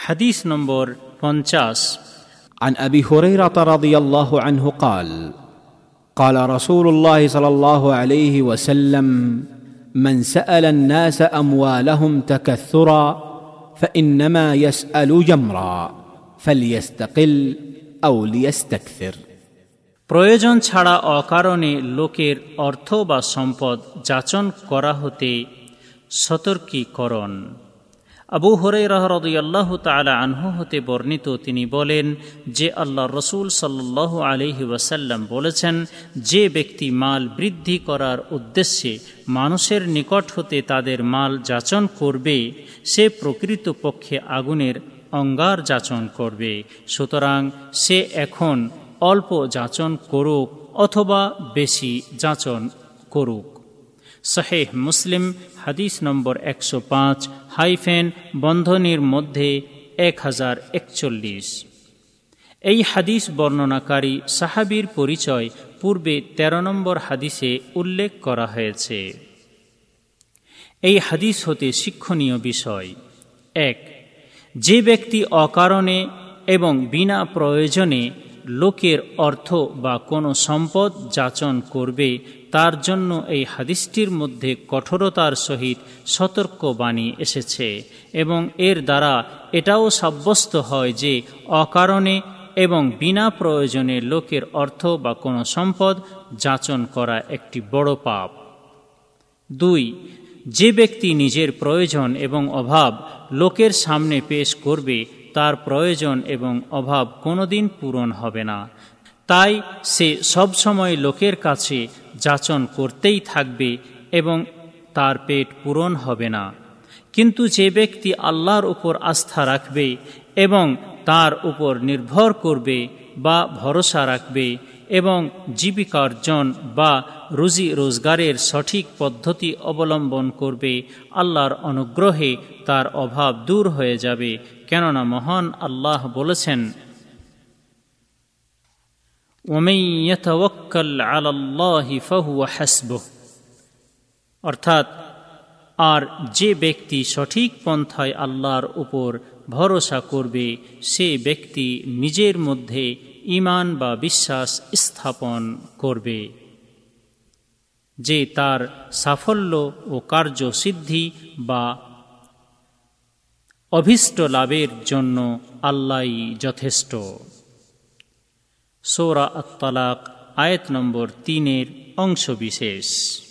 হাদিস নম্বর পঞ্চাশ عن ابي هريره رضي الله عنه قال قال رسول الله صلى الله عليه وسلم من سال الناس اموالهم تكثرا فانما يسال جمرا فليستقل او ليستكثر প্রয়োজন ছাড়া অকারণে লোকের অর্থ বা সম্পদ যাচন করা হতে সতর্কীকরণ আবু হরে রহরদুল্লাহ তালা আনহু হতে বর্ণিত তিনি বলেন, যে আল্লাহ রসুল সাল্লাহ আলহি ওয়াসাল্লাম বলেছেন, যে ব্যক্তি মাল বৃদ্ধি করার উদ্দেশ্যে মানুষের নিকট হতে তাদের মাল যাচন করবে, সে প্রকৃত পক্ষে আগুনের অঙ্গার যাচন করবে। সুতরাং সে এখন অল্প যাচন করুক অথবা বেশি যাচন করুক। শাহেহ মুসলিম, হাদিস নম্বর একশো পাঁচ, হাইফেন, বন্ধনীর মধ্যে এক হাজার একচল্লিশ। এই হাদিস বর্ণনাকারী সাহাবির পরিচয় পূর্বে ১৩ নম্বর হাদিসে উল্লেখ করা হয়েছে। এই হাদিস হতে শিক্ষণীয় বিষয়। এক, যে ব্যক্তি অকারণে এবং বিনা প্রয়োজনে লোকের অর্থ বা কোনো সম্পদ যাচন করবে, তার জন্য এই হাদিসটির মধ্যে কঠোরতার সহিত সতর্কবাণী এসেছে এবং এর দ্বারা এটাও সাব্যস্ত হয় যে অকারণে এবং বিনা প্রয়োজনে লোকের অর্থ বা কোনো সম্পদ যাচন করা একটি বড় পাপ। দুই, যে ব্যক্তি নিজের প্রয়োজন এবং অভাব লোকের সামনে পেশ করবে তার প্রয়োজন এবং অভাব কোনোদিন পূরণ হবে না। তাই সে সবসময় লোকের কাছে যাচন করতেই থাকবে এবং তার পেট পূরণ হবে না। কিন্তু যে ব্যক্তি আল্লাহর উপর আস্থা রাখবে এবং তার উপর নির্ভর করবে বা ভরসা রাখবে এবং জীবিকার্জন বা রুজি রোজগারের সঠিক পদ্ধতি অবলম্বন করবে আল্লাহর অনুগ্রহে তার অভাব দূর হয়ে যাবে, কেননা মহান আল্লাহ বলেছেন অর্থাৎ, আর যে ব্যক্তি সঠিক পন্থায় আল্লাহর উপর ভরসা করবে, সে ব্যক্তি নিজের মধ্যে ইমান বা বিশ্বাস স্থাপন করবে। যে তার সাফল্য ও কার্যসিদ্ধি বা অভীষ্ট লাভের জন্য আল্লাহ যথেষ্ট। সোরা আত্তালাক আয়াত নম্বর তিনের অংশ বিশেষ।